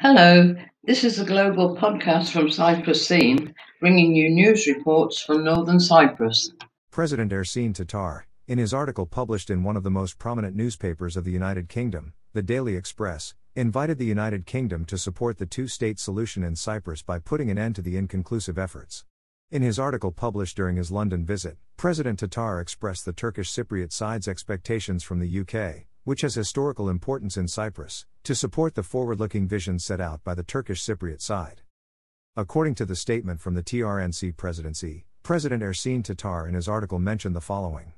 Hello, this is a global podcast from Cyprus Scene, bringing you news reports from northern Cyprus. President Ersin Tatar, in his article published in one of the most prominent newspapers of the United Kingdom, the Daily Express, invited the United Kingdom to support the two state solution in Cyprus by putting an end to the inconclusive efforts. In his article published during his London visit, President Tatar expressed the Turkish Cypriot side's expectations from the UK, which has historical importance in Cyprus, to support the forward looking vision set out by the Turkish Cypriot side. According to the statement from the TRNC presidency, President Ersin Tatar in his article mentioned the following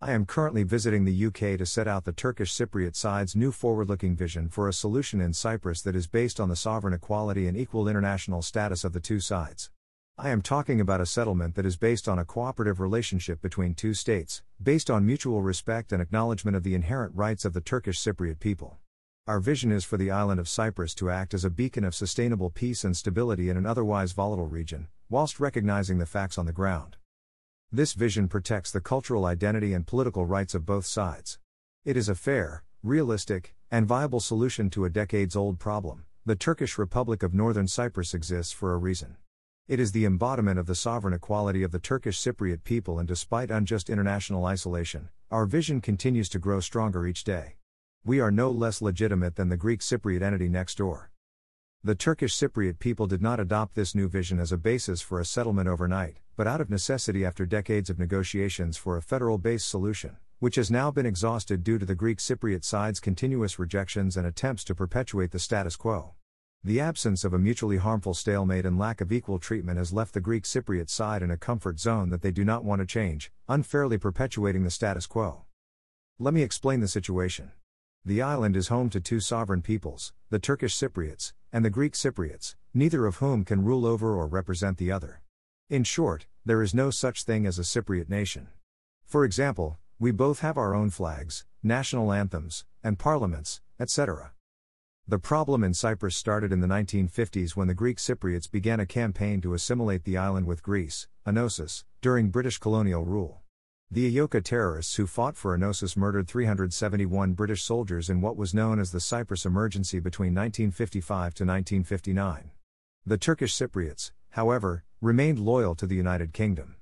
I am currently visiting the UK to set out the Turkish Cypriot side's new forward looking vision for a solution in Cyprus that is based on the sovereign equality and equal international status of the two sides. I am talking about a settlement that is based on a cooperative relationship between two states, based on mutual respect and acknowledgement of the inherent rights of the Turkish Cypriot people. Our vision is for the island of Cyprus to act as a beacon of sustainable peace and stability in an otherwise volatile region, whilst recognizing the facts on the ground. This vision protects the cultural identity and political rights of both sides. It is a fair, realistic, and viable solution to a decades old problem. The Turkish Republic of Northern Cyprus exists for a reason. It is the embodiment of the sovereign equality of the Turkish Cypriot people, and despite unjust international isolation, our vision continues to grow stronger each day. We are no less legitimate than the Greek Cypriot entity next door. The Turkish Cypriot people did not adopt this new vision as a basis for a settlement overnight, but out of necessity after decades of negotiations for a federal based solution, which has now been exhausted due to the Greek Cypriot side's continuous rejections and attempts to perpetuate the status quo. The absence of a mutually harmful stalemate and lack of equal treatment has left the Greek Cypriot side in a comfort zone that they do not want to change, unfairly perpetuating the status quo. Let me explain the situation. The island is home to two sovereign peoples, the Turkish Cypriots, and the Greek Cypriots, neither of whom can rule over or represent the other. In short, there is no such thing as a Cypriot nation. For example, we both have our own flags, national anthems, and parliaments, etc. The problem in Cyprus started in the 1950s when the Greek Cypriots began a campaign to assimilate the island with Greece, Enosis, during British colonial rule. The EOKA terrorists who fought for Enosis murdered 371 British soldiers in what was known as the Cyprus Emergency between 1955 to 1959. The Turkish Cypriots, however, remained loyal to the United Kingdom.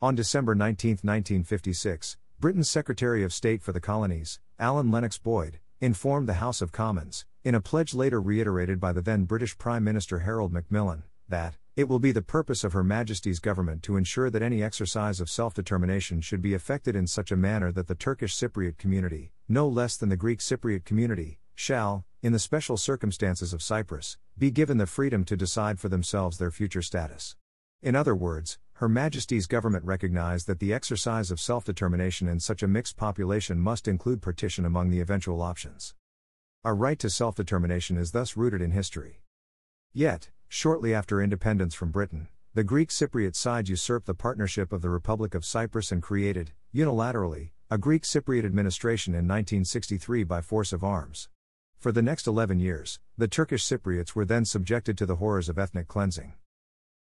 On December 19, 1956, Britain's Secretary of State for the Colonies, Alan Lennox Boyd, informed the House of Commons, in a pledge later reiterated by the then British Prime Minister Harold Macmillan, that it will be the purpose of Her Majesty's government to ensure that any exercise of self determination should be effected in such a manner that the Turkish Cypriot community, no less than the Greek Cypriot community, shall, in the special circumstances of Cyprus, be given the freedom to decide for themselves their future status. In other words, her Majesty's government recognized that the exercise of self determination in such a mixed population must include partition among the eventual options. Our right to self determination is thus rooted in history. Yet, shortly after independence from Britain, the Greek Cypriot side usurped the partnership of the Republic of Cyprus and created, unilaterally, a Greek Cypriot administration in 1963 by force of arms. For the next 11 years, the Turkish Cypriots were then subjected to the horrors of ethnic cleansing.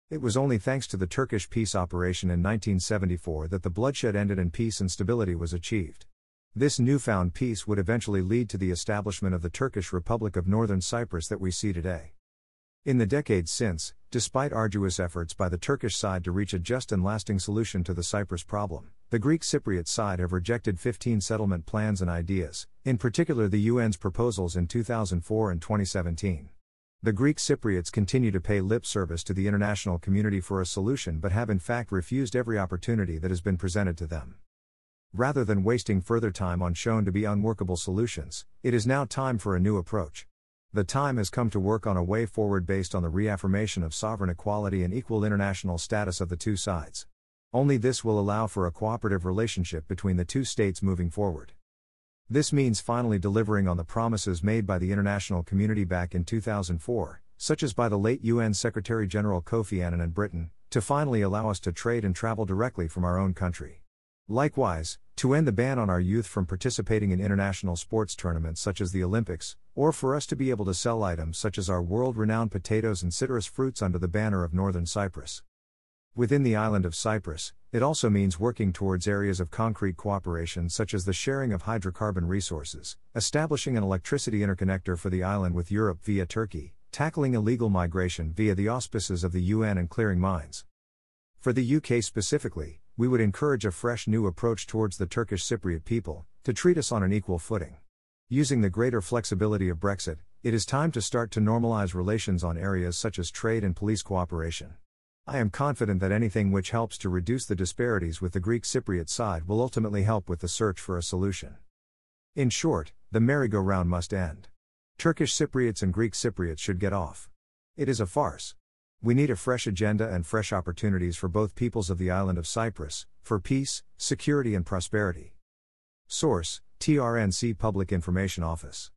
It was only thanks to the Turkish peace operation in 1974 that the bloodshed ended and peace and stability was achieved. This newfound peace would eventually lead to the establishment of the Turkish Republic of Northern Cyprus that we see today. In the decades since, despite arduous efforts by the Turkish side to reach a just and lasting solution to the Cyprus problem, the Greek Cypriot side have rejected 15 settlement plans and ideas, in particular the UN's proposals in 2004 and 2017. The Greek Cypriots continue to pay lip service to the international community for a solution but have in fact refused every opportunity that has been presented to them. Rather than wasting further time on shown to be unworkable solutions, it is now time for a new approach. The time has come to work on a way forward based on the reaffirmation of sovereign equality and equal international status of the two sides. Only this will allow for a cooperative relationship between the two states moving forward. This means finally delivering on the promises made by the international community back in 2004, such as by the late UN Secretary General Kofi Annan and Britain, to finally allow us to trade and travel directly from our own country. Likewise, to end the ban on our youth from participating in international sports tournaments such as the Olympics, or for us to be able to sell items such as our world renowned potatoes and citrus fruits under the banner of Northern Cyprus. Within the island of Cyprus, It also means working towards areas of concrete cooperation such as the sharing of hydrocarbon resources, establishing an electricity interconnector for the island with Europe via Turkey, tackling illegal migration via the auspices of the UN and clearing mines. For the UK specifically, we would encourage a fresh new approach towards the Turkish Cypriot people, to treat us on an equal footing. Using the greater flexibility of Brexit, it is time to start to normalize relations on areas such as trade and police cooperation. I am confident that anything which helps to reduce the disparities with the Greek Cypriot side will ultimately help with the search for a solution. In short, the merry-go-round must end. Turkish Cypriots and Greek Cypriots should get off. It is a farce. We need a fresh agenda and fresh opportunities for both peoples of the island of Cyprus, for peace, security, and prosperity. Source TRNC Public Information Office.